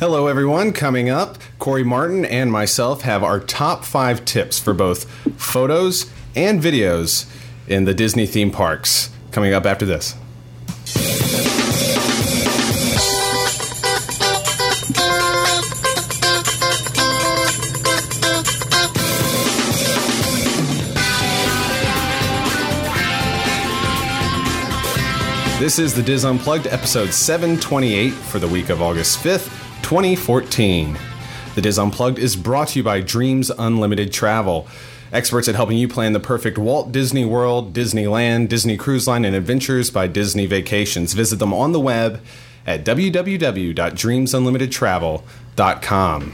Hello, everyone. Coming up, Corey Martin and myself have our top five tips for both photos and videos in the Disney theme parks. Coming up after this. This is the DIS Unplugged, episode 728 for the week of August 5th, 2014. The DIS Unplugged is brought to you by Dreams Unlimited Travel, experts at helping you plan the perfect Walt Disney World, Disneyland, Disney Cruise Line, and adventures by Disney Vacations. Visit them on the web at www.dreamsunlimitedtravel.com.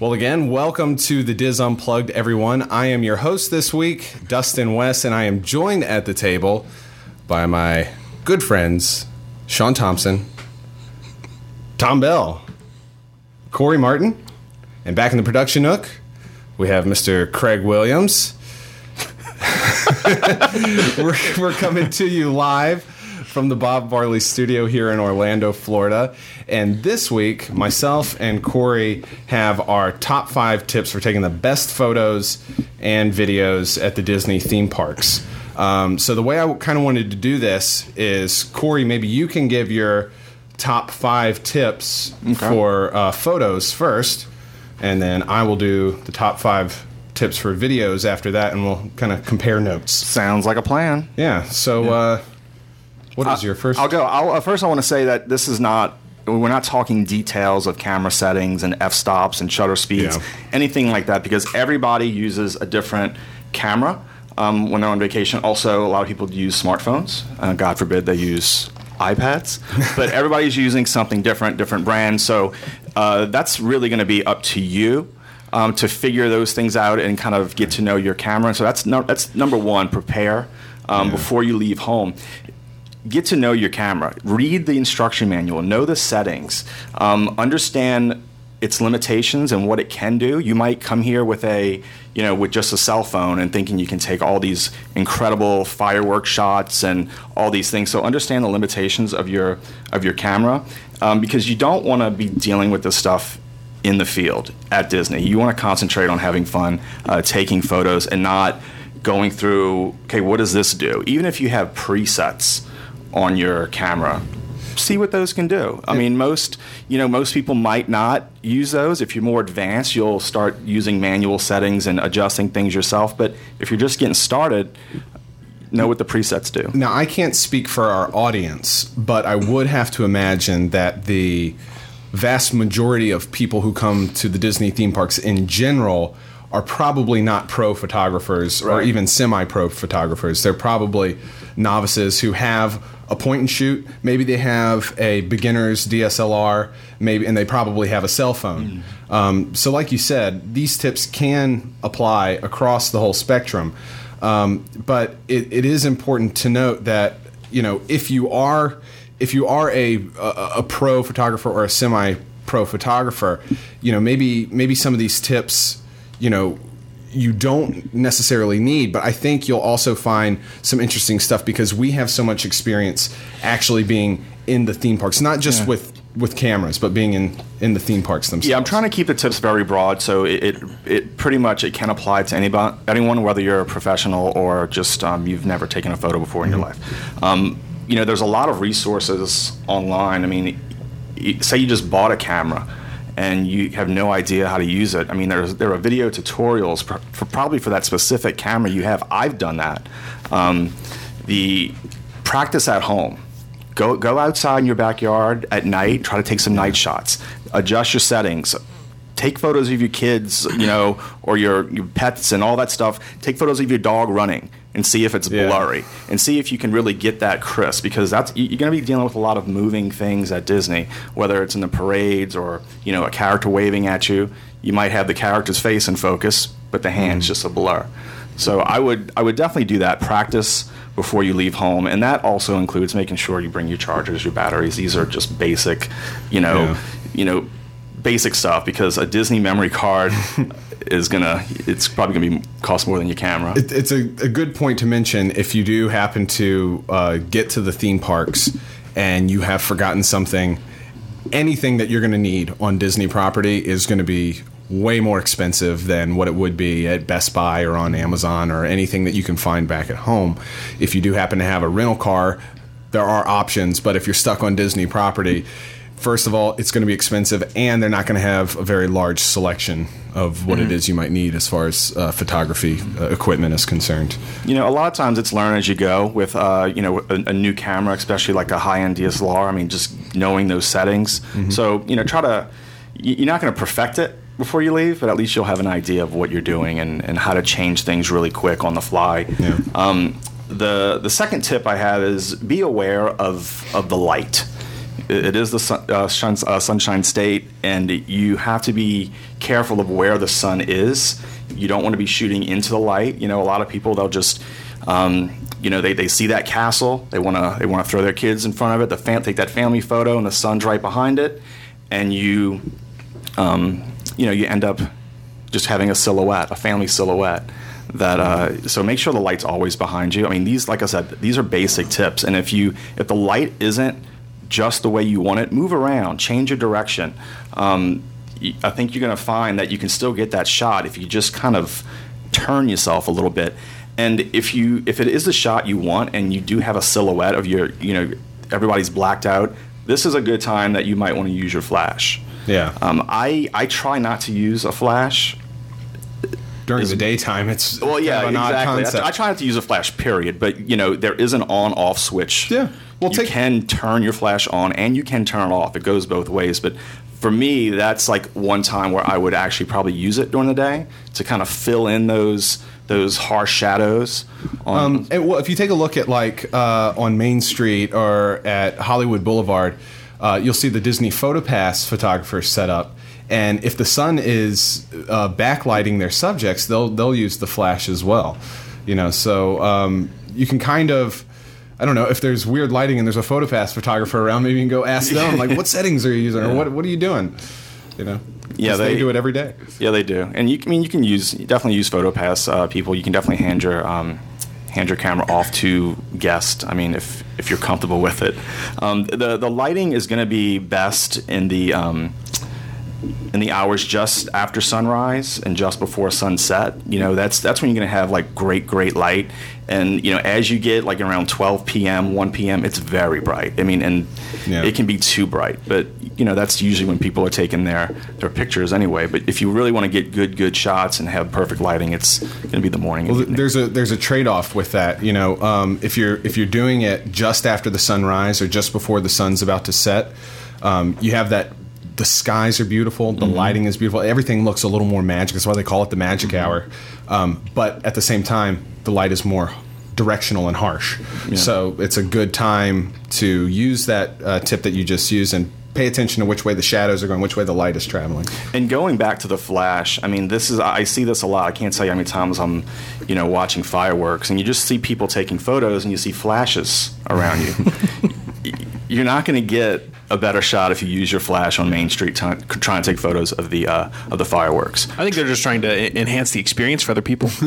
Well, again, welcome to the DIS Unplugged, everyone. I am your host this week, Dustin West, and I am joined at the table by my good friends, Sean Thompson, Tom Bell, Corey Martin, and back in the production nook, we have Mr. Craig Williams. we're, we're coming to you live from the Bob Varley studio here in Orlando, Florida. And this week, myself and Corey have our top five tips for taking the best photos and videos at the Disney theme parks. Um, so the way I kind of wanted to do this is, Corey, maybe you can give your top five tips Okay. for uh, photos first, and then I will do the top five tips for videos after that, and we'll kind of compare notes. Sounds like a plan. Yeah. So, Uh, what is your first? I'll go. I'll, uh, first, I want to say that this is not. We're not talking details of camera settings and f stops and shutter speeds, Yeah. anything like that, because everybody uses a different camera um, when they're on vacation. Also, a lot of people use smartphones. Uh, God forbid they use iPads, but everybody's using something different, different brands. So uh, that's really going to be up to you. Um, to figure those things out and kind of get to know your camera. So that's no, that's number one. Prepare um, before you leave home get to know your camera read the instruction manual know the settings um, understand its limitations and what it can do you might come here with a you know with just a cell phone and thinking you can take all these incredible firework shots and all these things. So understand the limitations of your of your camera um, because you don't want to be dealing with this stuff in the field at disney. You want to concentrate on having fun uh, taking photos and not going through okay what does this do? Even if you have presets on your camera see what those can do. I mean most you know most people might not use those. If you're more advanced you'll start using manual settings and adjusting things yourself. But if you're just getting started know what the presets do. Now, I can't speak for our audience, but I would have to imagine that the vast majority of people who come to the Disney theme parks in general are probably not pro photographers or even semi pro photographers. They're probably novices who have a point and shoot. Maybe they have a beginner's DSLR, maybe, and they probably have a cell phone. Um, so, like you said, these tips can apply across the whole spectrum. Um, but it, it is important to note that you know if you are if you are a a, a pro photographer or a semi pro photographer, you know maybe maybe some of these tips you know you don't necessarily need, but I think you'll also find some interesting stuff because we have so much experience actually being in the theme parks, not just Yeah. with with cameras, but being in in the theme parks themselves. Yeah, I'm trying to keep the tips very broad, so it, it, it pretty much it can apply to anybody, anyone, whether you're a professional or just um, you've never taken a photo before in your life. Um, you know, there's a lot of resources online. I mean, say you just bought a camera and you have no idea how to use it. I mean, there's there are video tutorials for, for probably for that specific camera you have. I've done that. Um, the practice at home. Go go outside in your backyard at night. Try to take some night shots. Adjust your settings. Take photos of your kids, you know, or your, your pets and all that stuff. Take photos of your dog running and see if it's Yeah. blurry and see if you can really get that crisp because that's you- you're going to be dealing with a lot of moving things at Disney, whether it's in the parades or you know a character waving at you. You might have the character's face in focus, but the hand's mm. just a blur. So I would I would definitely do that. Practice before you leave home, and that also includes making sure you bring your chargers, your batteries. These are just basic, you know, Yeah. you know, basic stuff because a Disney memory card is gonna it's probably gonna be cost more than your camera. It, it's a, a good point to mention if you do happen to uh, get to the theme parks and you have forgotten something. anything that you're going to need on Disney property is going to be way more expensive than what it would be at Best Buy or on Amazon or anything that you can find back at home. If you do happen to have a rental car, there are options, but if you're stuck on Disney property, first of all, it's going to be expensive, and they're not going to have a very large selection of what mm-hmm. it is you might need as far as uh, photography uh, equipment is concerned. You know, a lot of times it's learn as you go with, uh, you know, a, a, new camera, especially like a high-end DSLR. I mean, just knowing those settings. Mm-hmm. So, you know, try to. You're not going to perfect it before you leave, but at least you'll have an idea of what you're doing and, and how to change things really quick on the fly. Yeah. Um, the the second tip I have is be aware of of the light it is the sun, uh, uh, sunshine state, and you have to be careful of where the sun is. You don't want to be shooting into the light. You know, a lot of people they'll just, um, you know, they, they see that castle, they want to they want to throw their kids in front of it, the fam- take that family photo, and the sun's right behind it, and you, um, you know, you end up just having a silhouette, a family silhouette that uh, so make sure the light's always behind you i mean these like i said these are basic tips and if you if the light isn't just the way you want it, move around, change your direction. Um, I think you're going to find that you can still get that shot if you just kind of turn yourself a little bit. And if you if it is the shot you want and you do have a silhouette of your you know everybody's blacked out, this is a good time that you might want to use your flash. Yeah. Um, I I try not to use a flash during the daytime. It's well, yeah, exactly. I, I, try not to use a flash, period. But you know, there is an on-off switch. Yeah, well, you take- can turn your flash on and you can turn it off. It goes both ways. But for me, that's like one time where I would actually probably use it during the day to kind of fill in those those harsh shadows. Um, and, well, if you take a look at like uh, on Main Street or at Hollywood Boulevard, uh, you'll see the Disney PhotoPass photographers set up. And if the sun is uh, backlighting their subjects, they'll they'll use the flash as well. You know, so um, you can kind of I don't know if there's weird lighting and there's a PhotoPass photographer around. Maybe you can go ask them like, what settings are you using, or what what are you doing? You know. Yeah, they, they, do it every day. Yeah, they do. And you, I mean, you can use definitely use PhotoPass uh, people. You can definitely hand your um, hand your camera off to guests. I mean, if if you're comfortable with it, um, the the lighting is going to be best in the um, in the hours just after sunrise and just before sunset. You know, that's that's when you're going to have like great great light. And you know, as you get like around 12 p.m., 1 p.m., it's very bright. I mean, and yeah. it can be too bright. But you know, that's usually when people are taking their their pictures anyway. But if you really want to get good good shots and have perfect lighting, it's going to be the morning. Well, there's a there's a trade off with that. You know, um, if you're if you're doing it just after the sunrise or just before the sun's about to set. Um, you have that the skies are beautiful, the mm-hmm. lighting is beautiful, everything looks a little more magic. That's why they call it the magic mm-hmm. hour. Um, but at the same time, the light is more directional and harsh. Yeah. So it's a good time to use that uh, tip that you just used and pay attention to which way the shadows are going, which way the light is traveling. And going back to the flash, I mean, this is I see this a lot. I can't tell you how many times I'm, you know, watching fireworks and you just see people taking photos and you see flashes around you. You're not going to get a better shot if you use your flash on Main Street trying to take photos of the uh, of the fireworks. I think they're just trying to enhance the experience for other people.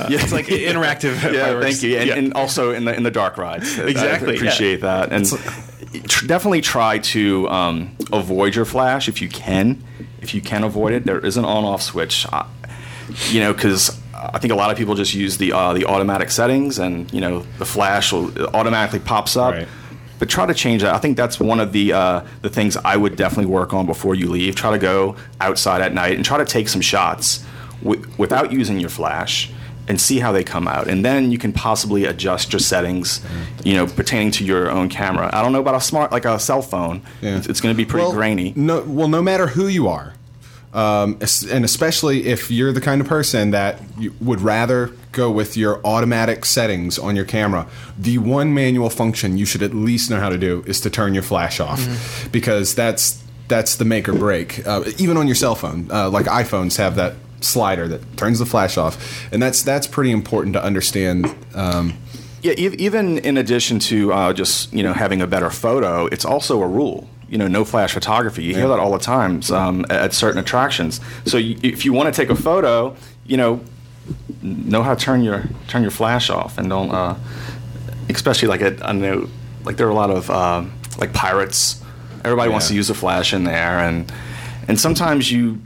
Uh, yeah, it's like interactive. yeah, fireworks. thank you, and, yeah. and, also in the in the dark rides. exactly, I appreciate yeah. that, and tr- definitely try to um, avoid your flash if you can. If you can avoid it, there is an on-off switch. Uh, you know, because I think a lot of people just use the uh, the automatic settings, and you know the flash will automatically pops up. Right but try to change that. I think that's one of the uh, the things I would definitely work on before you leave. Try to go outside at night and try to take some shots w- without using your flash and see how they come out. And then you can possibly adjust your settings, you know, pertaining to your own camera. I don't know about a smart like a cell phone. Yeah. It's, it's going to be pretty well, grainy. No, well, no matter who you are, um, and especially if you're the kind of person that would rather go with your automatic settings on your camera, the one manual function you should at least know how to do is to turn your flash off, mm-hmm. because that's that's the make or break. Uh, even on your cell phone, uh, like iPhones have that slider that turns the flash off, and that's that's pretty important to understand. Um, yeah, even in addition to uh, just you know having a better photo, it's also a rule you know no flash photography. You hear that all the times um, at certain attractions. So you, if you want to take a photo, you know, know how to turn your turn your flash off and don't, uh, especially like at, I know like there are a lot of uh, like pirates Everybody wants to use a flash in there, and and sometimes you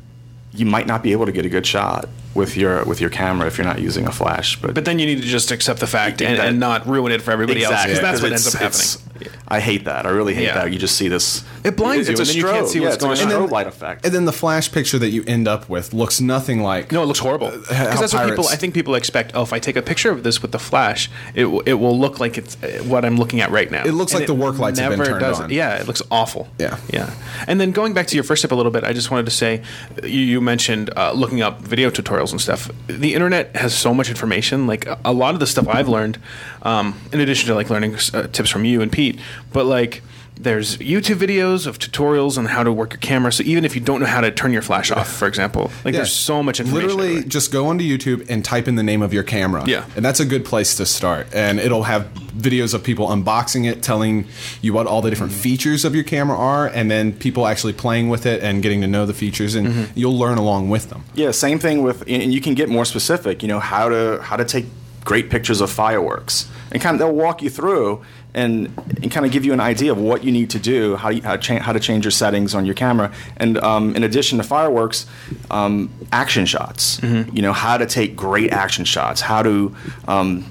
you might not be able to get a good shot with your with your camera if you're not using a flash. But, But then you need to just accept the fact and, That- and not ruin it for everybody else exactly, because that's what ends up happening. I hate that. I really hate Yeah. that. You just see this. It blinds it's you, a and then you can't strobe. see Yeah, what's going a on. strobe light effect. And then the flash picture that you end up with looks nothing like. No, it looks horrible. how Because that's what people. I think people expect. Oh, if I take a picture of this with the flash, it w- it will look like it's uh, what I'm looking at right now. It looks And like the work lights have been turned does it. on. Yeah, it looks awful. Yeah. yeah. And then going back to your first tip a little bit, I just wanted to say, you, you mentioned uh, looking up video tutorials and stuff. The internet has so much information. Like a, a lot of the stuff I've learned, um, in addition to like learning uh, tips from you and Pete, but like. There's YouTube videos of tutorials on how to work your camera. So even if you don't know how to turn your flash off, for example, like Yeah. there's so much information. Literally, everywhere. just go onto YouTube and type in the name of your camera. Yeah. And that's a good place to start. And it'll have videos of people unboxing it, telling you what all the different features of your camera are, and then people actually playing with it and getting to know the features, and Mm-hmm. you'll learn along with them. Yeah, same thing with, and you can get more specific. You know how to how to take great pictures of fireworks, and kind of they'll walk you through and and kind of give you an idea of what you need to do, how you, how, to cha- how to change your settings on your camera, and um, in addition to fireworks, um, action shots. You know how to take great action shots, how to, um,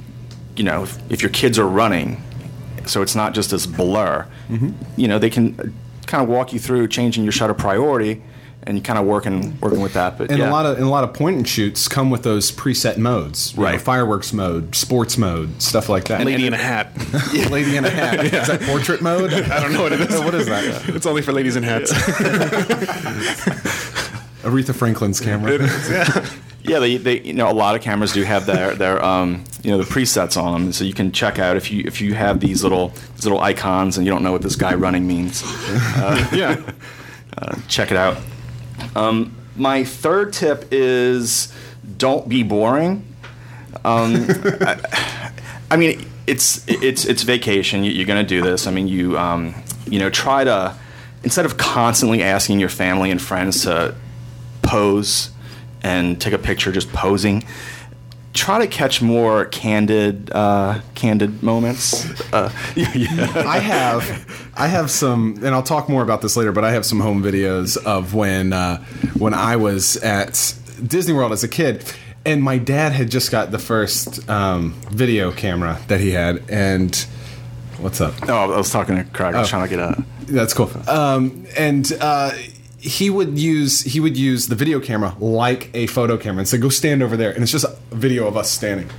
you know, if, if your kids are running, so it's not just this blur. You know they can kind of walk you through changing your shutter priority. And you kind of working working with that, but And yeah. a lot of and a lot of point and shoots come with those preset modes, you know, Right. fireworks mode, sports mode, stuff like that. lady in a hat. Lady in a hat. Is that portrait mode? I don't know what it is. what is that? It's only for ladies in hats. Aretha Franklin's camera. Yeah, they, they you know a lot of cameras do have their their um you know the presets on them, so you can check out if you if you have these little these little icons and you don't know what this guy running means. Uh, yeah. uh, check it out. Um, my third tip is don't be boring. Um, I, I mean, it's it's it's vacation. You, you're going to do this. I mean, you um, you know try to instead of constantly asking your family and friends to pose and take a picture just posing. Try to catch more candid, uh, candid moments. Uh, I have, I have some, and I'll talk more about this later. But I have some home videos of when uh, when I was at Disney World as a kid, and my dad had just got the first um, video camera that he had, and what's up? oh, I was talking to Craig. I was Oh. trying to get a. That's cool. Um, and uh, he would use he would use the video camera like a photo camera and say, "Go stand over there," and it's just a video of us standing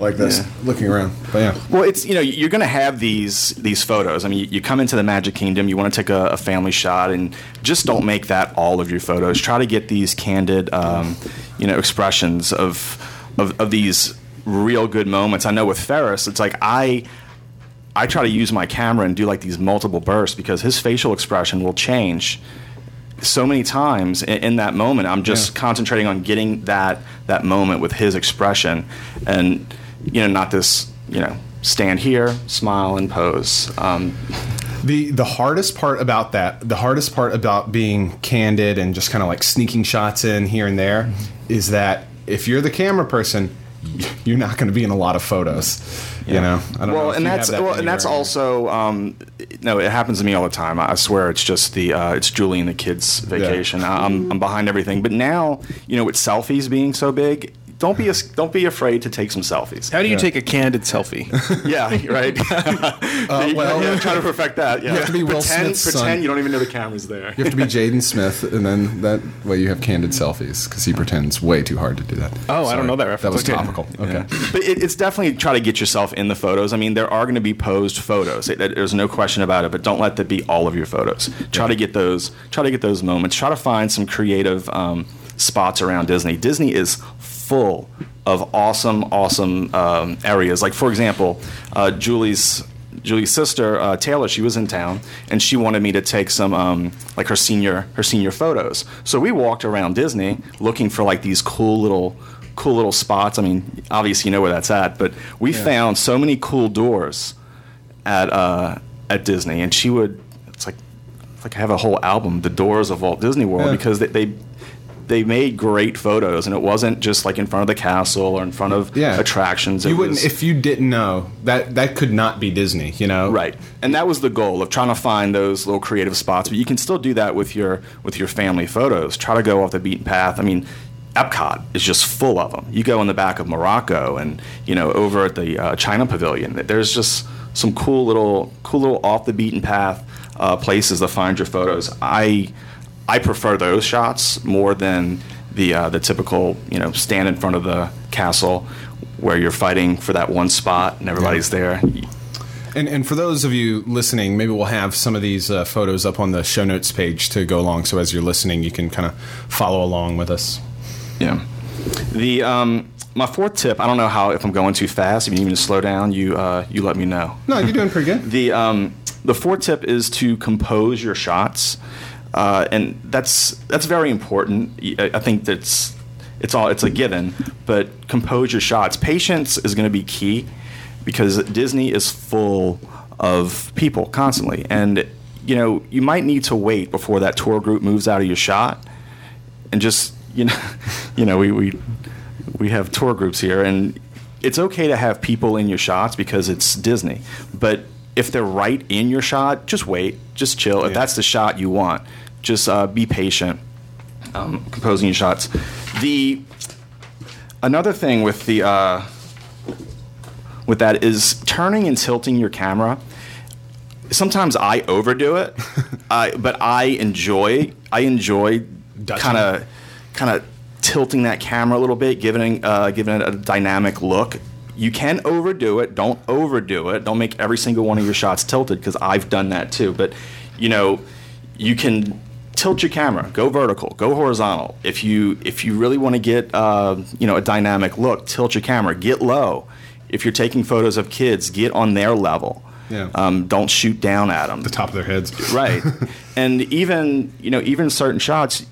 like this, Yeah. looking around. But yeah. Well, it's you know you're going to have these these photos. I mean, you, come into the Magic Kingdom, you want to take a, a family shot, and just don't make that all of your photos. Try to get these candid, um, you know, expressions of, of of these real good moments. I know with Ferris, it's like I. I try to use my camera and do like these multiple bursts because his facial expression will change so many times in, in that moment. I'm just Yeah. concentrating on getting that that moment with his expression, and you know, not this you know stand here, smile, and pose. Um, The the hardest part about that, the hardest part about being candid and just kind of like sneaking shots in here and there, is that if you're the camera person, you're not going to be in a lot of photos. You know, I don't know well, if and that's that well, and anywhere. that's also um, no. It happens to me all the time. I swear, it's just the uh, it's Julie and the kids' vacation. I- I'm I'm behind everything. But now, you know, with selfies being so big, don't be a, don't be afraid to take some selfies. How do you take a candid selfie? yeah, right. well- yeah, try to perfect that. Yeah. have to be Will pretend, Smith's pretend son. you don't even know the camera's there. You have to be Jaden Smith, and then that way you have candid selfies because he pretends way too hard to do that. Oh, I don't know that That was Okay. topical. Okay. But it, it's definitely try to get yourself in the photos. I mean, there are going to be posed photos. It, there's no question about it. But don't let that be all of your photos. Try to get those. Try to get those moments. Try to find some creative um, spots around Disney. Disney is full of awesome, awesome um, areas. Like for example, uh, Julie's. Julie's sister uh, Taylor, she was in town, and she wanted me to take some um, like her senior her senior photos. So we walked around Disney looking for like these cool little cool little spots. I mean, obviously you know where that's at, but we found so many cool doors at uh, at Disney, and she would. It's like it's like I have a whole album, "The Doors of Walt Disney World," Yeah. because they, they they made great photos, and it wasn't just like in front of the castle or in front of Yeah. attractions. It You wouldn't was- if you didn't know that that could not be Disney. You know, Right, and that was the goal of trying to find those little creative spots. But you can still do that with your with your family photos. Try to go off the beaten path. I mean, Epcot is just full of them. You go in the back of Morocco, and you know over at the uh, China Pavilion, there's just some cool little cool little off the beaten path uh, places to find your photos. I I prefer those shots more than the uh, the typical you know stand in front of the castle where you're fighting for that one spot and everybody's there. And, and for those of you listening, maybe we'll have some of these uh, photos up on the show notes page to go along. So as you're listening, you can kind of follow along with us. Yeah. The um, my fourth tip. I don't know how if I'm going too fast. If you need me to slow down, you uh, you let me know. No, you're doing pretty good. The um, the fourth tip is to compose your shots, uh, and that's that's very important. I think that's it's all it's a given, but compose your shots. Patience is going to be key because Disney is full of people constantly, and you know you might need to wait before that tour group moves out of your shot, and just you know, you know we we we have tour groups here, and it's okay to have people in your shots because it's Disney. But if they're right in your shot, just wait, just chill. If that's the shot you want, just uh, be patient. Um, composing your shots. The another thing with the uh, with that is turning and tilting your camera. Sometimes I overdo it, uh, but I enjoy I enjoy kind of kind of tilting that camera a little bit, giving uh, giving it a dynamic look. You can overdo it. Don't overdo it. Don't make every single one of your shots tilted because I've done that too. But you know, you can tilt your camera, go vertical, go horizontal. If you if you really want to get uh, you know a dynamic look, tilt your camera, get low. If you're taking photos of kids, get on their level. Yeah. Um, don't shoot down at them The top of their heads. right and even you know even certain shots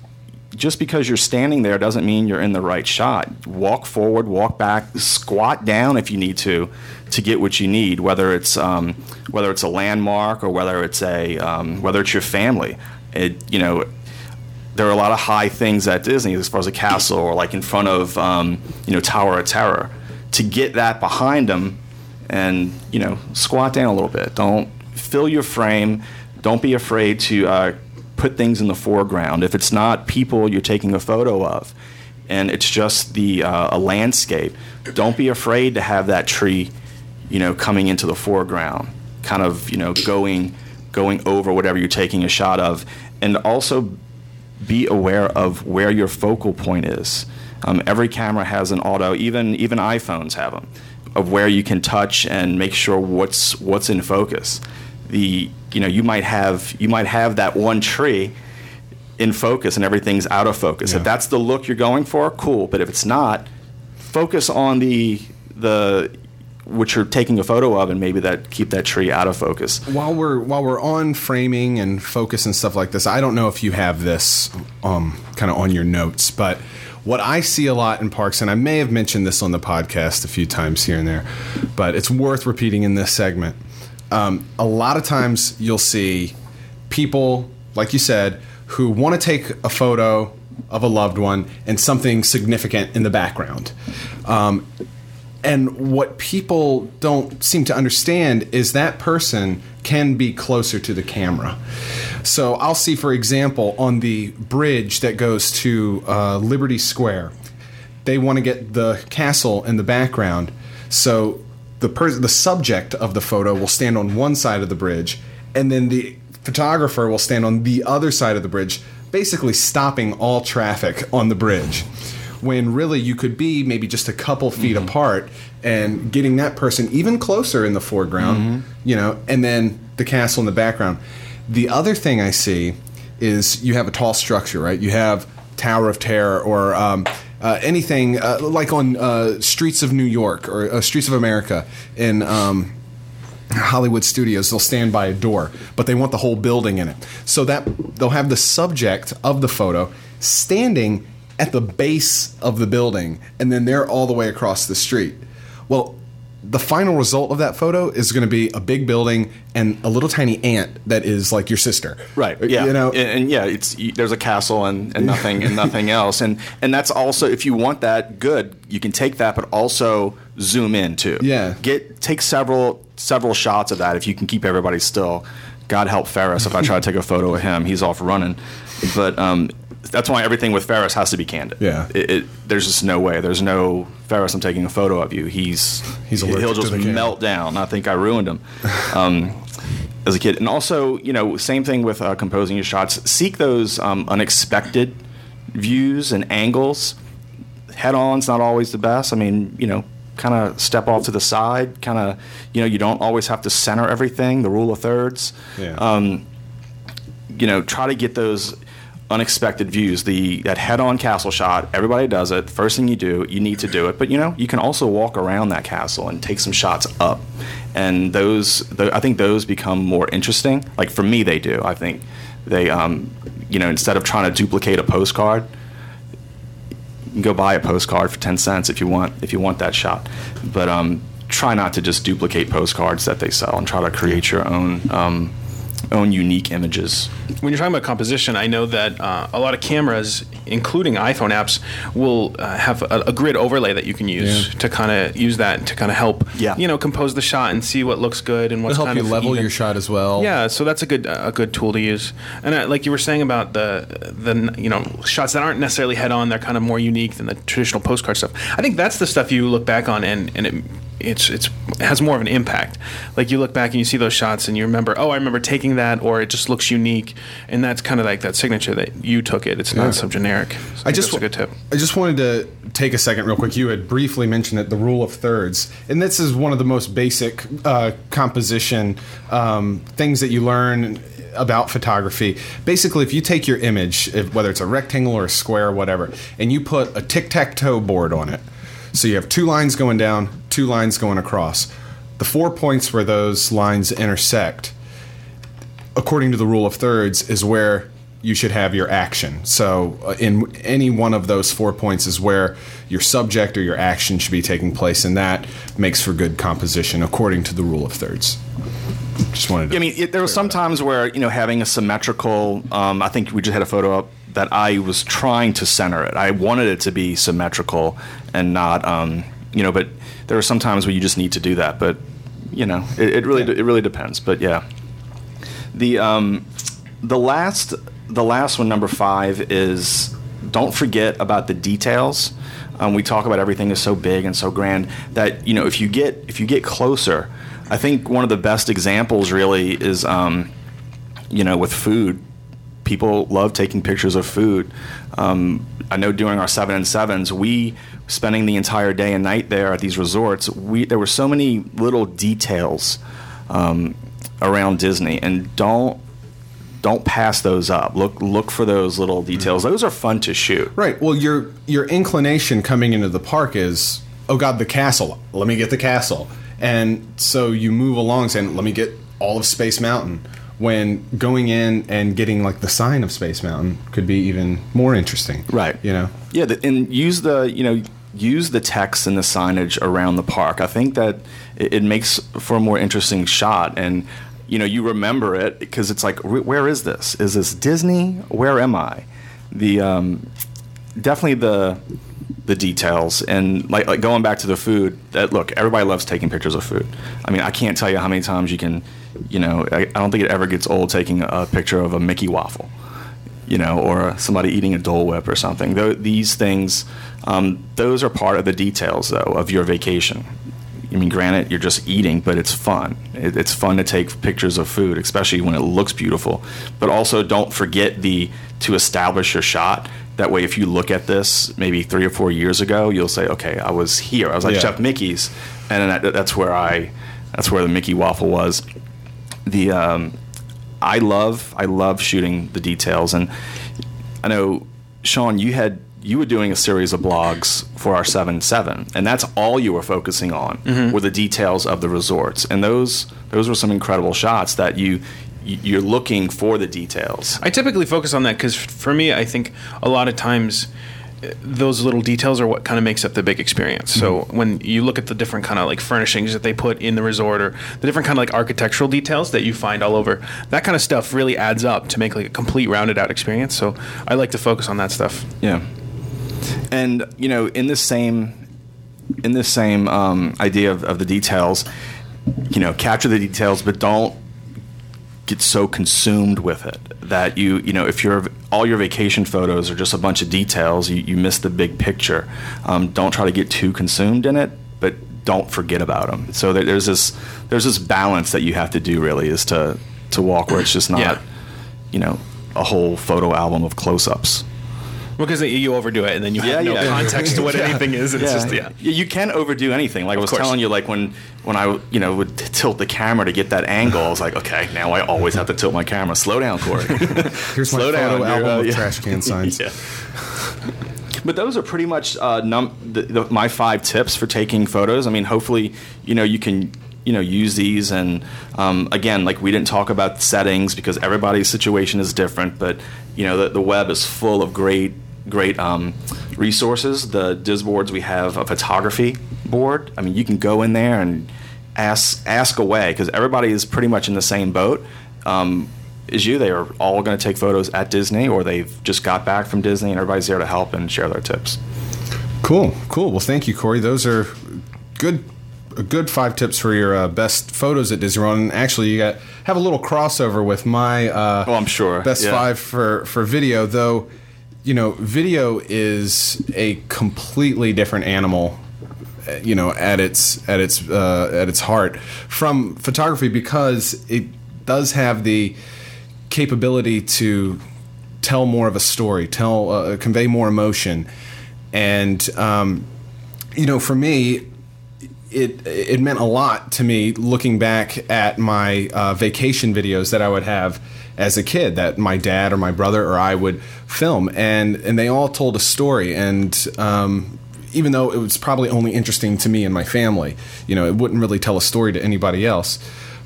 just because you're standing there doesn't mean you're in the right shot walk forward walk back squat down if you need to to get what you need whether it's um, whether it's a landmark or whether it's a um, whether it's your family it you know there are a lot of high things at Disney as far as a castle or like in front of um, you know Tower of Terror. To get that behind them and you know squat down a little bit. Don't fill your frame. Don't be afraid to uh, put things in the foreground. If it's not people you're taking a photo of, and it's just the uh, a landscape, don't be afraid to have that tree, you know, coming into the foreground, kind of you know going going over whatever you're taking a shot of, and also be aware of where your focal point is. Um, every camera has an auto, even even iPhones have them, of where you can touch and make sure what's what's in focus. The you know you might have you might have that one tree in focus and everything's out of focus. Yeah. If that's the look you're going for, cool. But if it's not, focus on the the which you're taking a photo of and maybe that keep that tree out of focus. While we're while we're on framing and focus and stuff like this, I don't know if you have this um, kind of on your notes, but what I see a lot in parks, and I may have mentioned this on the podcast a few times here and there, but it's worth repeating in this segment. Um, a lot of times you'll see people, like you said, who want to take a photo of a loved one and something significant in the background. Um, and what people don't seem to understand is that person can be closer to the camera. So I'll see, for example, on the bridge that goes to uh, Liberty Square, they want to get the castle in the background. So the pers- the subject of the photo will stand on one side of the bridge, and then the photographer will stand on the other side of the bridge, basically stopping all traffic on the bridge when really you could be maybe just a couple feet apart and getting that person even closer in the foreground, you know, and then the castle in the background. The other thing I see is you have a tall structure, right? You have Tower of Terror or um, uh, anything uh, like on uh, Streets of New York or uh, Streets of America in. Um, Hollywood studios, they'll stand by a door, but they want the whole building in it. So that they'll have the subject of the photo standing at the base of the building, and then they're all the way across the street. Well, the final result of that photo is going to be a big building and a little tiny ant that is like your sister. Right. Yeah. You know, and, and yeah, it's there's a castle and, and nothing and nothing else, and and that's also if you want that good, you can take that, but also zoom in too. Yeah. Get take several several shots of that if you can keep everybody still. God help Ferris if I try to take a photo of him, he's off running. But um, that's why everything with Ferris has to be candid. Yeah. It, it, there's just no way. There's no Ferris. I'm taking a photo of you. He's He's he'll just melt down. I think I ruined him. Um, as a kid, and also, you know, same thing with uh, composing your shots. Seek those um, unexpected views and angles. Head on's not always the best. I mean, you know, kind of step off to the side. Kind of, you know, you don't always have to center everything. The rule of thirds. Yeah. Um, you know, try to get those unexpected views. The that head-on castle shot. Everybody does it. First thing you do, you need to do it. But you know, you can also walk around that castle and take some shots up, and those, tho- I think those become more interesting. Like for me, they do. I think they, um, you know, instead of trying to duplicate a postcard. You can go buy a postcard for ten cents if you want if you want that shot, but um, try not to just duplicate postcards that they sell and try to create your own um, own unique images. when you're talking about composition, I know that uh, a lot of cameras, including iPhone apps, will uh, have a, a grid overlay that you can use Yeah. to kind of use that to kind of help, Yeah. you know, compose the shot and see what looks good and what's It'll help you level even. your shot as well. Yeah, so that's a good a good tool to use. And uh, like you were saying about the the you know shots that aren't necessarily head on, they're kind of more unique than the traditional postcard stuff. I think that's the stuff you look back on and and it it's it's it has more of an impact. Like you look back and you see those shots and you remember, oh, I remember taking that, or it just looks unique, and that's kind of like that signature that you took it. It's Yeah. not so generic. So I, I just that's a good tip. I just wanted to take a second, real quick. You had briefly mentioned it, the rule of thirds, and this is one of the most basic uh, composition um, things that you learn about photography. Basically, if you take your image, if, whether it's a rectangle or a square or whatever, and you put a tic tac toe board on it, so you have two lines going down, two lines going across. The four points where those lines intersect according to the rule of thirds, is where you should have your action. So, uh, in any one of those four points is where your subject or your action should be taking place, and that makes for good composition according to the rule of thirds. Just wanted to. I mean, it, there were some times where you know having a symmetrical. Um, I think we just had a photo up that I was trying to center it. I wanted it to be symmetrical and not, um, you know. But there are some times where you just need to do that. But you know, it, it really it really depends. But yeah, the um, the last the last one, number five, is don't forget about the details. Um, we talk about everything is so big and so grand that you know if you get if you get closer, I think one of the best examples really is um, you know with food. People love taking pictures of food. Um, I know during our seven and sevens, we spending the entire day and night there at these resorts. We there were so many little details um, around Disney, and don't don't pass those up. Look look for those little details. Those are fun to shoot. Right. Well, your your inclination coming into the park is, oh God, the castle. Let me get the castle, and so you move along saying, let me get all of Space Mountain. When going in and getting like the sign of Space Mountain could be even more interesting. Right. You know. Yeah, the, and use the you know use the text and the signage around the park. I think that it, it makes for a more interesting shot, and you know you remember it because it's like, "Wh- where is this? Is this Disney? Where am I? The um, definitely the the details and like, like going back to the food that look everybody loves taking pictures of food i mean i can't tell you how many times you can you know i, I don't think it ever gets old taking a picture of a mickey waffle you know, or somebody eating a Dole Whip or something. These things, um, those are part of the details, though, of your vacation. I mean, granted, you're just eating, but it's fun. It, it's fun to take pictures of food, especially when it looks beautiful. But also, don't forget the to establish your shot. That way, if you look at this maybe three or four years ago, you'll say, "Okay, I was here. I was like Yeah. Chef Mickey's," and then that, that's where I, that's where the Mickey waffle was. The um, I love I love shooting the details, and I know Sean, you had you were doing a series of blogs for our seven seven, and that's all you were focusing on were the details of the resorts, and those those were some incredible shots that you you- you're looking for the details. I typically focus on that because for me, I think a lot of times those little details are what kind of makes up the big experience. So Mm-hmm. when you look at the different kind of like furnishings that they put in the resort or the different kind of like architectural details that you find all over, that kind of stuff really adds up to make like a complete rounded out experience. So I like to focus on that stuff. Yeah. And you know, in this same in this same um, idea of, of the details, you know, capture the details, but don't get so consumed with it that you you know if your all your vacation photos are just a bunch of details, you, you miss the big picture. Um, don't try to get too consumed in it, but don't forget about them. So there, there's this there's this balance that you have to do really is to to walk where it's just not Yeah. you know a whole photo album of close-ups. Because you overdo it and then you have Yeah, no yeah. context to what anything is. It's just, yeah. You can overdo anything. Like I was course. telling you, like when when I you know would t- tilt the camera to get that angle, I was like, okay, now I always have to tilt my camera. Slow down, Corey. Here's my Slow photo down, album uh, of yeah. trash can signs. Yeah. But those are pretty much uh, num- the, the, my five tips for taking photos. I mean, hopefully, you know, you can you know use these and um, again like we didn't talk about settings because everybody's situation is different but you know the, the web is full of great great um, resources the disboards we have a photography board i mean you can go in there and ask ask away because everybody is pretty much in the same boat um, as you they are all going to take photos at disney or they've just got back from disney and everybody's there to help and share their tips Cool, cool. Well, thank you, Corey. Those are good, a good five tips for your uh, best photos at Disney World. And actually, you got have a little crossover with my. Uh, Oh, I'm sure. Best Yeah. five for for video, though. You know, video is a completely different animal. uh, You know, at its at its uh, at its heart from photography because it does have the capability to tell more of a story, tell uh, convey more emotion, and um, you know, for me, it it meant a lot to me looking back at my uh, vacation videos that I would have as a kid that my dad or my brother or I would film, and and they all told a story, and um, even though it was probably only interesting to me and my family, you know, it wouldn't really tell a story to anybody else.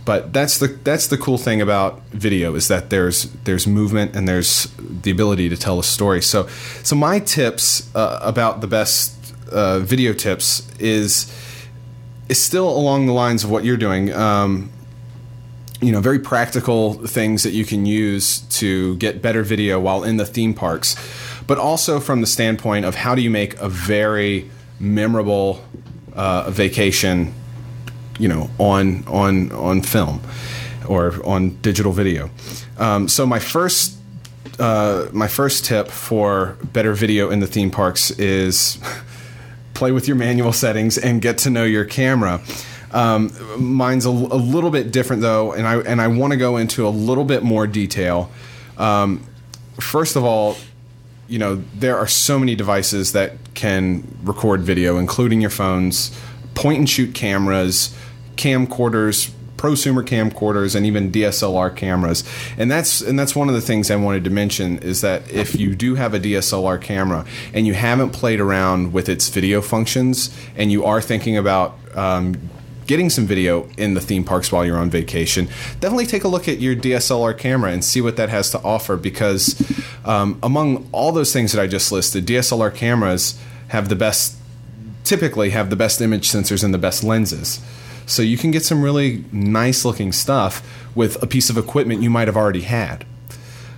But that's the that's the cool thing about video is that there's there's movement and there's the ability to tell a story. So so my tips uh, about the best uh, video tips is is still along the lines of what you're doing. Um, you know, very practical things that you can use to get better video while in the theme parks, but also from the standpoint of how do you make a very memorable uh, vacation, you know, on on on film or on digital video. Um, so my first uh, my first tip for better video in the theme parks is play with your manual settings and get to know your camera. Um, mine's a, a little bit different though, and I and I want to go into a little bit more detail. Um, first of all, you know there are so many devices that can record video, including your phones, point and shoot cameras, camcorders, prosumer camcorders, and even DSLR cameras. And that's and that's one of the things I wanted to mention is that if you do have a DSLR camera and you haven't played around with its video functions, and you are thinking about um, getting some video in the theme parks while you're on vacation, definitely take a look at your DSLR camera and see what that has to offer because um, among all those things that I just listed, DSLR cameras have the best, typically have the best image sensors and the best lenses. So you can get some really nice looking stuff with a piece of equipment you might have already had.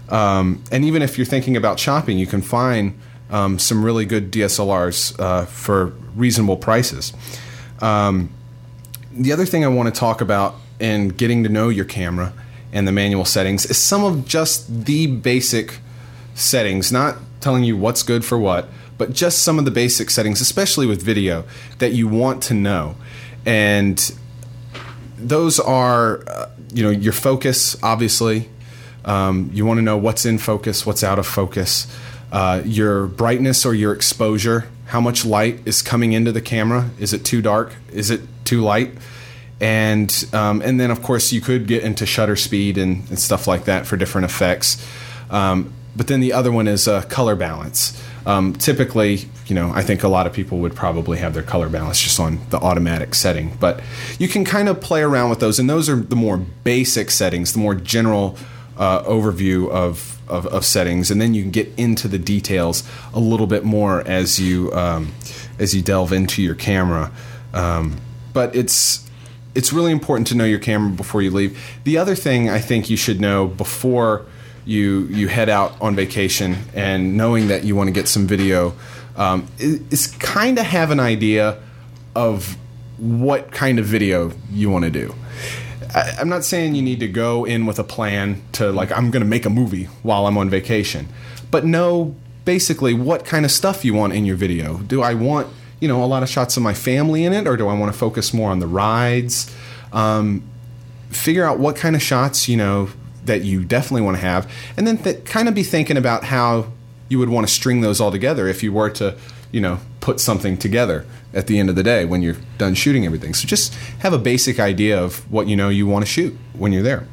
Um, and even if you're thinking about shopping, you can find um, some really good DSLRs uh, for reasonable prices. Um, the other thing I want to talk about in getting to know your camera and the manual settings is some of just the basic settings, not telling you what's good for what, but just some of the basic settings, especially with video, that you want to know. And those are, uh, you know, your focus, obviously. Um, you want to know what's in focus, what's out of focus, uh, your brightness or your exposure, how much light is coming into the camera. Is it too dark? Is it too light? And um, and then of course you could get into shutter speed and, and stuff like that for different effects. Um, but then the other one is uh, color balance. Um, typically, you know, I think a lot of people would probably have their color balance just on the automatic setting, but you can kind of play around with those, and those are the more basic settings, the more general uh, overview of of, of settings, and then you can get into the details a little bit more as you um, as you delve into your camera. Um, but it's it's really important to know your camera before you leave. The other thing I think you should know before you you head out on vacation and knowing that you want to get some video um, is, kind of have an idea of what kind of video you want to do. I, I'm not saying you need to go in with a plan to like I'm going to make a movie while I'm on vacation, but know basically what kind of stuff you want in your video. Do I want you know a lot of shots of my family in it, or do I want to focus more on the rides? Um, figure out what kind of shots you know that you definitely want to have, and then th- kind of be thinking about how you would want to string those all together if you were to you know put something together at the end of the day when you're done shooting everything. So just have a basic idea of what you know you want to shoot when you're there.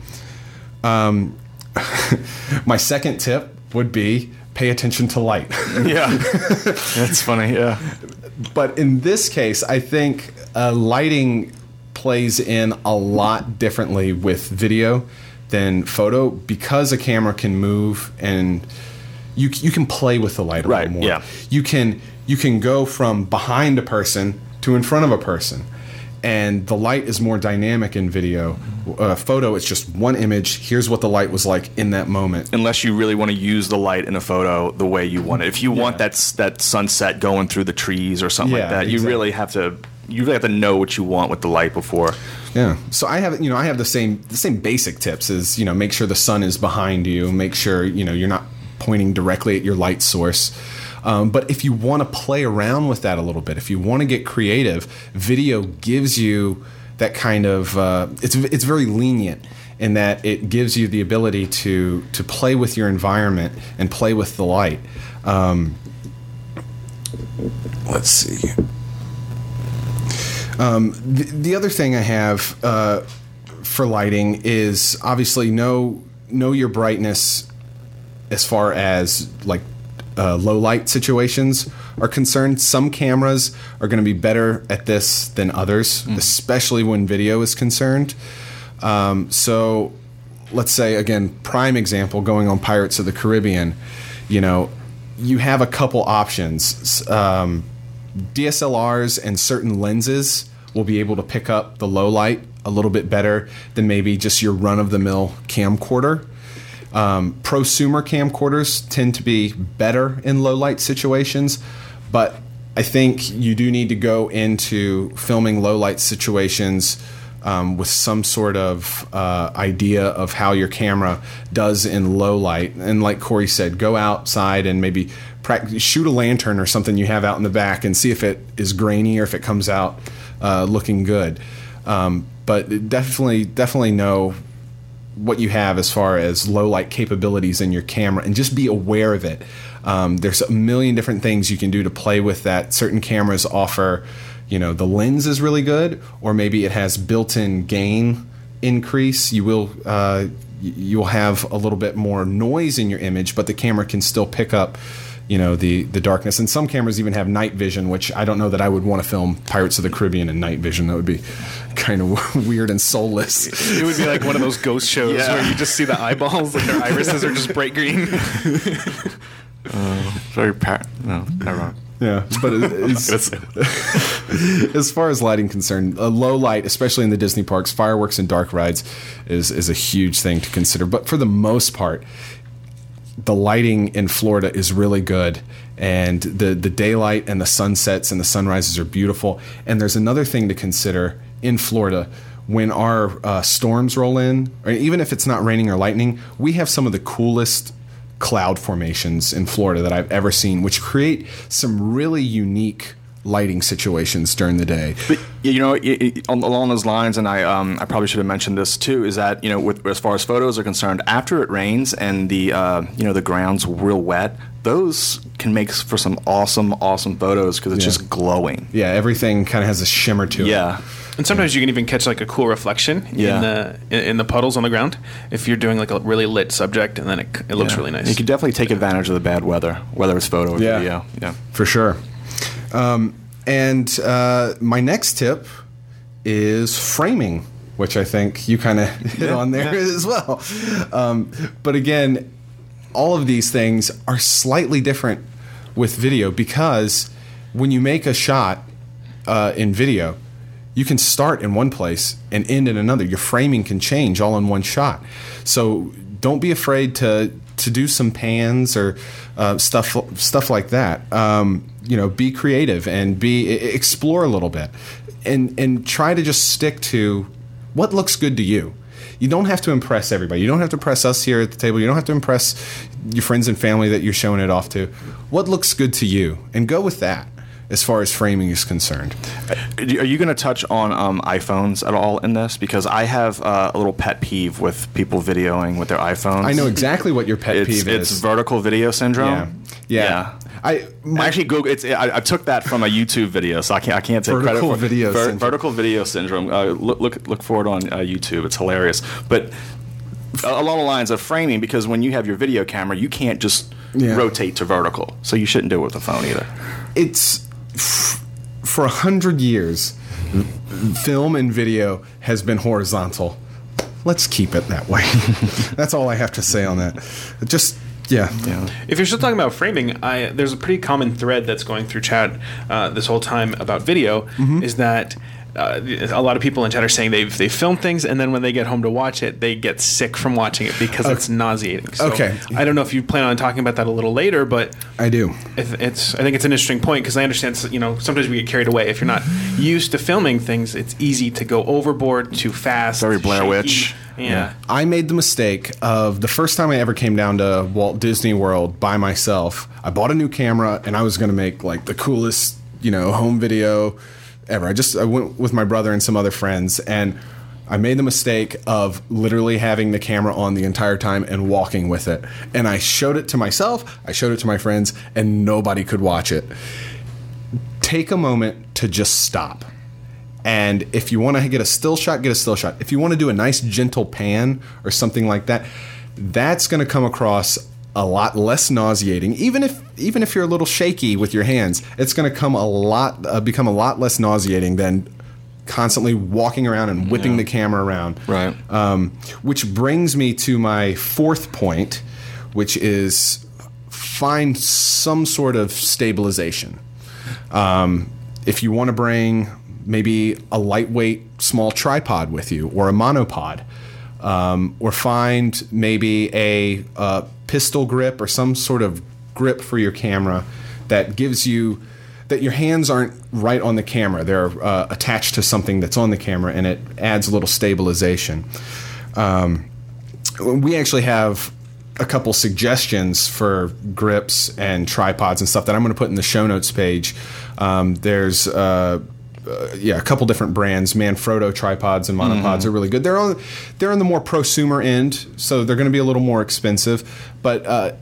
Um, my second tip would be pay attention to light. Yeah, that's funny. Yeah, but in this case, I think uh, lighting plays in a lot differently with video than photo because a camera can move and you you can play with the light a Right, little more. yeah. You can you can go from behind a person to in front of a person. And the light is more dynamic in video. Uh, photo, it's just one image. Here's what the light was like in that moment. unless you really want to use the light in a photo the way you want it. If you want that that sunset going through the trees or something Yeah, like that, you really have to you really have to know what you want with the light before. Yeah. So I have you know I have the same the same basic tips is you know make sure the sun is behind you, make sure you know you're not pointing directly at your light source. Um, but if you want to play around with that a little bit, if you want to get creative, video gives you that kind of uh, it's it's very lenient in that it gives you the ability to to play with your environment and play with the light. Um, let's see. The, the other thing I have uh, for lighting is obviously know know your brightness as far as like uh, low light situations are concerned. Some cameras are going to be better at this than others, especially when video is concerned. Um, so let's say again, prime example going on Pirates of the Caribbean. You know, you have a couple options. Um, DSLRs and certain lenses will be able to pick up the low light a little bit better than maybe just your run of the mill camcorder. Um, prosumer camcorders tend to be better in low light situations, but I think you do need to go into filming low light situations um, with some sort of uh, idea of how your camera does in low light. And like Corey said, go outside and maybe practice, shoot a lantern or something you have out in the back and see if it is grainy or if it comes out uh, looking good. Um, but definitely, definitely know what you have as far as low light capabilities in your camera and just be aware of it. Um, there's a million different things you can do to play with that. Certain cameras offer, you know, the lens is really good, or maybe it has built-in gain increase. You will uh, you'll have a little bit more noise in your image, but the camera can still pick up. You know the the darkness, and some cameras even have night vision, which I don't know that I would want to film Pirates of the Caribbean in night vision. That would be kind of weird and soulless. It would be like one of those ghost shows Yeah. where you just see the eyeballs, like their irises are just bright green. Uh, very par- no, never mind. Yeah, but it- it's, Gonna say that. as far as lighting concerned, a low light, especially in the Disney parks, fireworks and dark rides, is is a huge thing to consider. But for the most part, the lighting in Florida is really good, and the the daylight and the sunsets and the sunrises are beautiful. And there's another thing to consider in Florida. When our uh, storms roll in, or even if it's not raining or lightning, we have some of the coolest cloud formations in Florida that I've ever seen, which create some really unique lighting situations during the day. But you know, i- i- on- along those lines, and I, um, I probably should have mentioned this too, is that you know, with as far as photos are concerned, after it rains and the uh, you know the ground's real wet, those can make for some awesome, awesome photos because it's Yeah. just glowing. Yeah, everything kind of has a shimmer to it. Yeah, And sometimes you can even catch like a cool reflection Yeah. in the in, in the puddles on the ground if you're doing like a really lit subject, and then it, it looks Yeah. really nice. You can definitely take advantage of the bad weather, whether it's photo or Yeah. video. Yeah. for sure. Um, and uh, my next tip is framing, which I think you kind of hit Yeah, on there yeah. as well. Um, but again, all of these things are slightly different with video because when you make a shot uh, in video, you can start in one place and end in another. Your framing can change all in one shot. So don't be afraid to to do some pans or uh, stuff stuff like that. Um, you know, be creative and be explore a little bit, and and try to just stick to what looks good to you. You don't have to impress everybody. You don't have to impress us here at the table. You don't have to impress your friends and family that you're showing it off to. What looks good to you, and go with that as far as framing is concerned. Are you going to touch on um, iPhones at all in this? Because I have uh, a little pet peeve with people videoing with their iPhones. I know exactly what your pet it's, peeve it's is. It's vertical video syndrome. Yeah, yeah. I my, actually Google. It's I, I, took that from a YouTube video, so I can't I can't take vertical credit for video ver, vertical video syndrome. Uh, look look look for it on uh, YouTube. It's hilarious, but. Along the lines of framing, because when you have your video camera, you can't just Yeah. rotate to vertical, so you shouldn't do it with a phone either. it's f- for a hundred years, film and video has been horizontal. Let's keep it that way. That's all I have to say on that. Just yeah, Yeah. If you're still talking about framing, I there's a pretty common thread that's going through chat uh, this whole time about video Mm-hmm. is that. Uh, a lot of people in chat are saying they've they film things and then when they get home to watch it they get sick from watching it because it's nauseating. So Okay. I don't know if you plan on talking about that a little later, but I do. it- it's I think it's an interesting point because I understand you know sometimes we get carried away if you're not used to filming things. It's easy to go overboard too fast. Very Blair shaky. Witch. Yeah. I made the mistake of the first time I ever came down to Walt Disney World by myself. I bought a new camera and I was going to make like the coolest, you know, home video ever. I just I went with my brother and some other friends and I made the mistake of literally having the camera on the entire time and walking with it. And I showed it to myself, I showed it to my friends, and nobody could watch it. Take a moment to just stop. And if you want to get a still shot, get a still shot. If you want to do a nice gentle pan or something like that, that's going to come across a lot less nauseating. Even if even if you're a little shaky with your hands, it's going to come a lot uh, become a lot less nauseating than constantly walking around and whipping the camera around. Right. Um, which brings me to my fourth point, which is find some sort of stabilization. Um, if you want to bring maybe a lightweight small tripod with you or a monopod, um, or find maybe a, uh pistol grip or some sort of grip for your camera that gives you that your hands aren't right on the camera; they're uh, attached to something that's on the camera, and it adds a little stabilization. Um, we actually have a couple suggestions for grips and tripods and stuff that I'm going to put in the show notes page. Um, there's uh, uh, yeah, a couple different brands. Manfrotto tripods and monopods are really good. They're on they're on the more prosumer end, so they're going to be a little more expensive. But uh,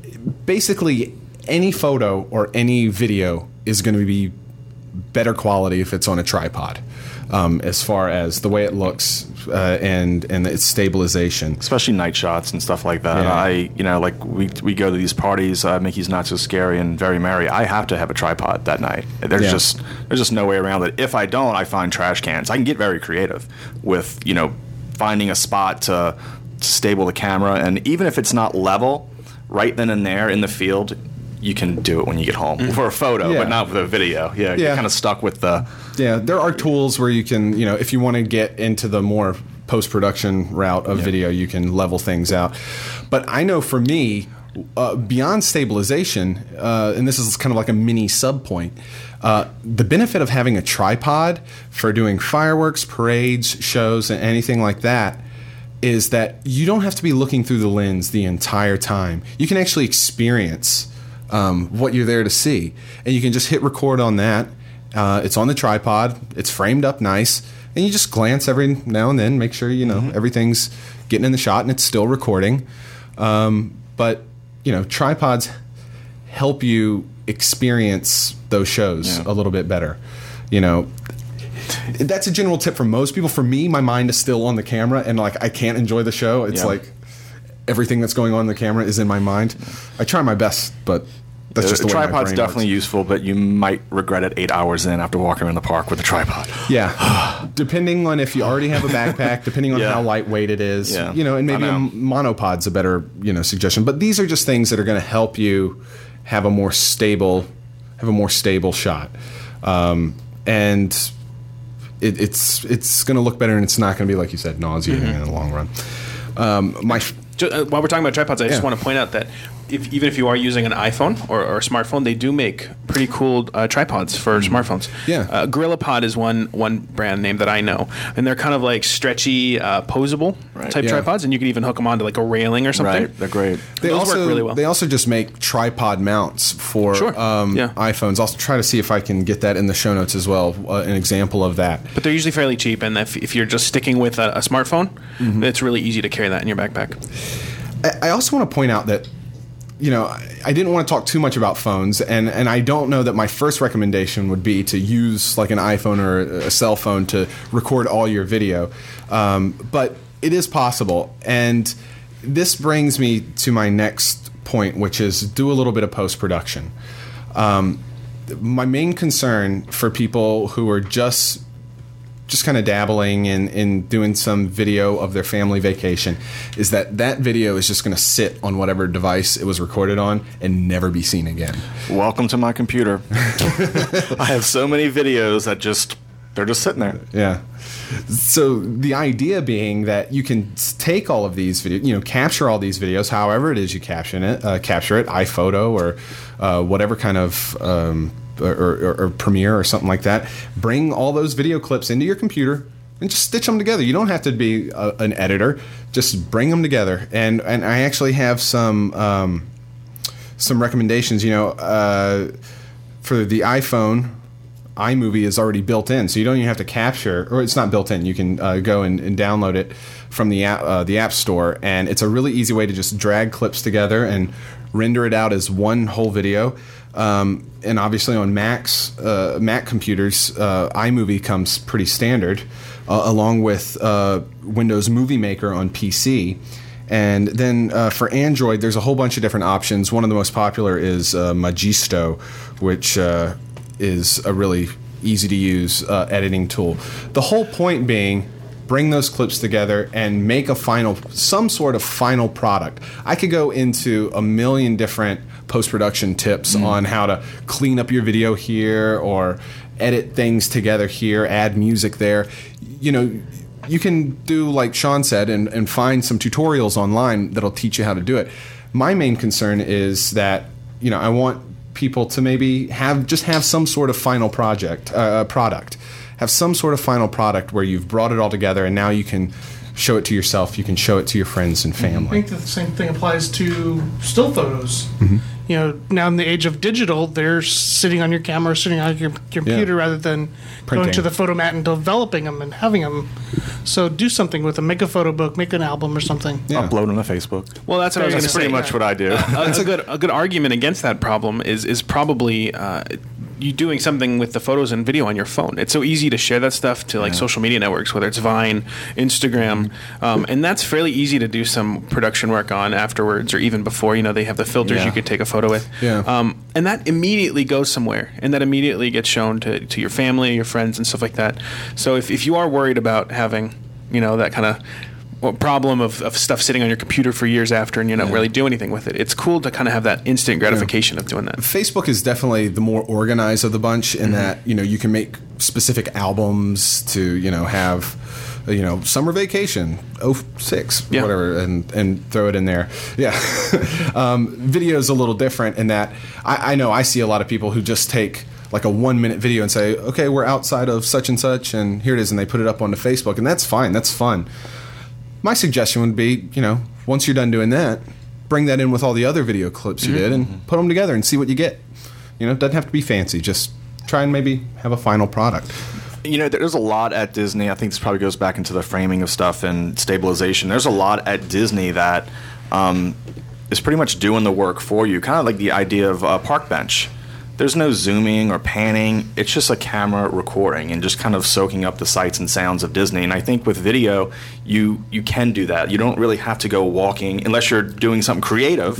basically, any photo or any video is going to be better quality if it's on a tripod, um, as far as the way it looks uh, and and its stabilization. especially night shots and stuff like that. Yeah. I, you know, like we we go to these parties. Uh, Mickey's not so scary and very merry. I have to have a tripod that night. There's Yeah. just there's just no way around it. If I don't, I find trash cans. I can get very creative with you know finding a spot to, to stable the camera, and even if it's not level, right then and there in the field. You can do it when you get home for a photo, Yeah. but not with a video. Yeah, Yeah. you're kind of stuck with the. Yeah, there are tools where you can, you know, if you want to get into the more post production route of video, you can level things out. But I know for me, uh, beyond stabilization, uh, and this is kind of like a mini sub point, uh, the benefit of having a tripod for doing fireworks, parades, shows, and anything like that is that you don't have to be looking through the lens the entire time. You can actually experience um, what you're there to see, and you can just hit record on that. Uh, it's on the tripod. It's framed up nice, and you just glance every now and then, make sure you know everything's getting in the shot and it's still recording. Um, but you know, tripods help you experience those shows Yeah. a little bit better. You know, that's a general tip for most people. For me, my mind is still on the camera, and like I can't enjoy the show. It's Yeah. like everything that's going on in the camera is in my mind. I try my best, but that's just the my tripod's definitely works. usable, but you might regret it eight hours in after walking around the park with a tripod. Yeah, depending on if you already have a backpack, depending on Yeah. how lightweight it is, Yeah. you know, and maybe a monopod's a better, you know, suggestion. But these are just things that are going to help you have a more stable, have a more stable shot, um, and it, it's it's going to look better, and it's not going to be like you said, nauseating Mm-hmm. in the long run. Um, my Ju- uh, while we're talking about tripods, I just Yeah. want to point out that if, even if you are using an iPhone or, or a smartphone, they do make pretty cool uh, tripods for smartphones. Mm-hmm. Yeah. uh, GorillaPod is one one brand name that I know, and they're kind of like stretchy, uh, posable Right. type Yeah. tripods, and you can even hook them onto like a railing or something. Right, they're great. They Those also work really well. they also just make tripod mounts for Sure. um, Yeah. iPhones. I'll try to see if I can get that in the show notes as well. Uh, an example of that. But they're usually fairly cheap, and if, if you're just sticking with a, a smartphone, Mm-hmm. it's really easy to carry that in your backpack. I- I also want to point out that you know I- didn't want to talk too much about phones, and and I don't know that my first recommendation would be to use like an iPhone or a cell phone to record all your video, um, but it is possible, and this brings me to my next point, which is do a little bit of post production. Um, my main concern for people who are just just kind of dabbling in, in doing some video of their family vacation is that that video is just going to sit on whatever device it was recorded on and never be seen again. Welcome to my computer. I have so many videos that just they're just sitting there. Yeah. So the idea being that you can take all of these videos, you know, capture all these videos, however it is you caption it, uh, capture it, iPhoto or uh, whatever kind of um, or, or, or Premiere or something like that. Bring all those video clips into your computer and just stitch them together. You don't have to be a, an editor; just bring them together. And and I actually have some. Um, some recommendations. You know, uh, for the iPhone, iMovie is already built in, so you don't even have to capture, or it's not built in. You can uh, go and, and download it from the app, uh, the App Store, and it's a really easy way to just drag clips together and render it out as one whole video. Um, and obviously on Macs, uh, Mac computers, uh, iMovie comes pretty standard, uh, along with uh, Windows Movie Maker on PC. And then uh, for Android, there's a whole bunch of different options. One of the most popular is uh, Magisto, which is a really easy to use editing tool. The whole point being bring those clips together and make a final some sort of final product. I could go into a million different post-production tips mm. on how to clean up your video here or edit things together here, add music there. You know, you can do like Sean said and, and find some tutorials online that'll teach you how to do it. My main concern is that you know I want people to maybe have just have some sort of final project uh, uh product, have some sort of final product where you've brought it all together and now you can show it to yourself, you can show it to your friends and mm-hmm. family I think that the same thing applies to still photos. Mm-hmm. You know, now in the age of digital, they're sitting on your camera, sitting on your computer, rather than going to the Fotomat and developing them and having them. So do something with them. Make a photo book, make an album or something. Yeah. Upload them to Facebook. Well, that's what I was going That's to pretty say. much what I do. a, a good a good argument against that problem is is probably uh, you doing something with the photos and video on your phone. It's so easy to share that stuff to like social media networks, whether it's Vine, Instagram, um, and that's fairly easy to do some production work on afterwards or even before. You know, they have the filters Yeah. you could take a photo with, Yeah. um, and that immediately goes somewhere, and that immediately gets shown to to your family, your friends, and stuff like that. So if if you are worried about having you know that kind of problem of, of stuff sitting on your computer for years after and you don't really do anything with it. It's cool to kind of have that instant gratification of doing that. Facebook is definitely the more organized of the bunch in that you know you can make specific albums to you know have you know summer vacation 06 Yeah. whatever and and throw it in there yeah um, video is a little different in that I, I know I see a lot of people who just take like a one minute video and say okay we're outside of such and such and here it is and they put it up onto Facebook and that's fine that's fun my suggestion would be, you know, once you're done doing that, bring that in with all the other video clips you did and put them together and see what you get. You know, it doesn't have to be fancy. Just try and maybe have a final product. You know, there's a lot at Disney. I think this probably goes back into the framing of stuff and stabilization. There's a lot at Disney that um, is pretty much doing the work for you. Kind of like the idea of a park bench. There's no zooming or panning. It's just a camera recording and just kind of soaking up the sights and sounds of Disney. And I think with video, you you can do that. You don't really have to go walking unless you're doing something creative.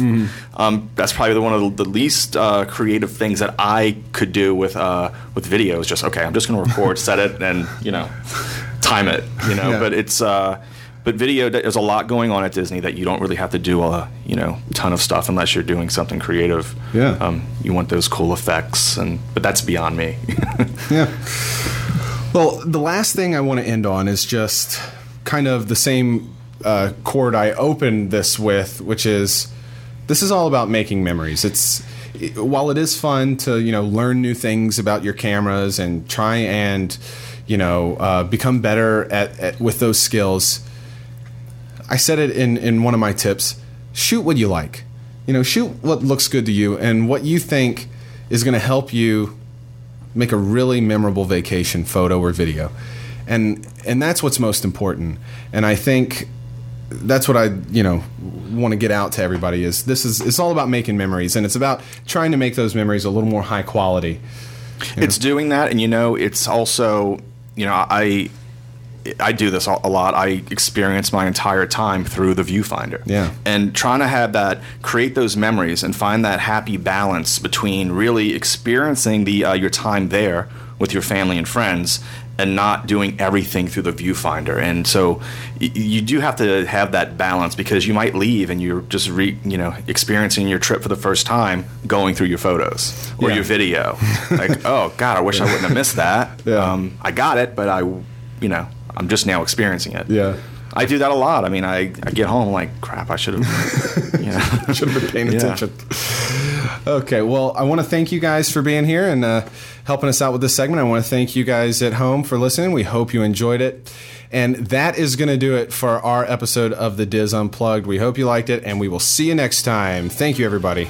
Um, that's probably one of the, the least uh, creative things that I could do with uh, with video. Is just okay. I'm just going to record, set it, and you know, time it. You know, Yeah. but it's. Uh, but video, there's a lot going on at Disney that you don't really have to do a you know ton of stuff unless you're doing something creative. Yeah. Um, you want those cool effects, and but that's beyond me. Yeah. Well, the last thing I want to end on is just kind of the same uh, chord I opened this with, which is this is all about making memories. It's while it is fun to you know learn new things about your cameras and try and you know uh, become better at, at with those skills. I said it in in one of my tips. Shoot what you like. You know, shoot what looks good to you and what you think is going to help you make a really memorable vacation photo or video. And and that's what's most important. And I think that's what I, you know, want to get out to everybody is this is it's all about making memories and it's about trying to make those memories a little more high quality. it's doing that, and you know, it's also you know I. I do this a lot. I experience my entire time through the viewfinder. Yeah. And trying to have that, create those memories and find that happy balance between really experiencing the uh, your time there with your family and friends and not doing everything through the viewfinder. And so y- you do have to have that balance because you might leave and you're just re, you know experiencing your trip for the first time going through your photos or Yeah. your video. like, oh god, I wish I wouldn't have missed that. Yeah. Um, I got it, but I, you know, I'm just now experiencing it. Yeah. I do that a lot. I mean, I, I get home like crap. I should have, you know. Should have been paying Yeah. attention. Okay, well, I want to thank you guys for being here and uh, helping us out with this segment. I want to thank you guys at home for listening. We hope you enjoyed it. And that is going to do it for our episode of the DIS Unplugged. We hope you liked it, and we will see you next time. Thank you, everybody.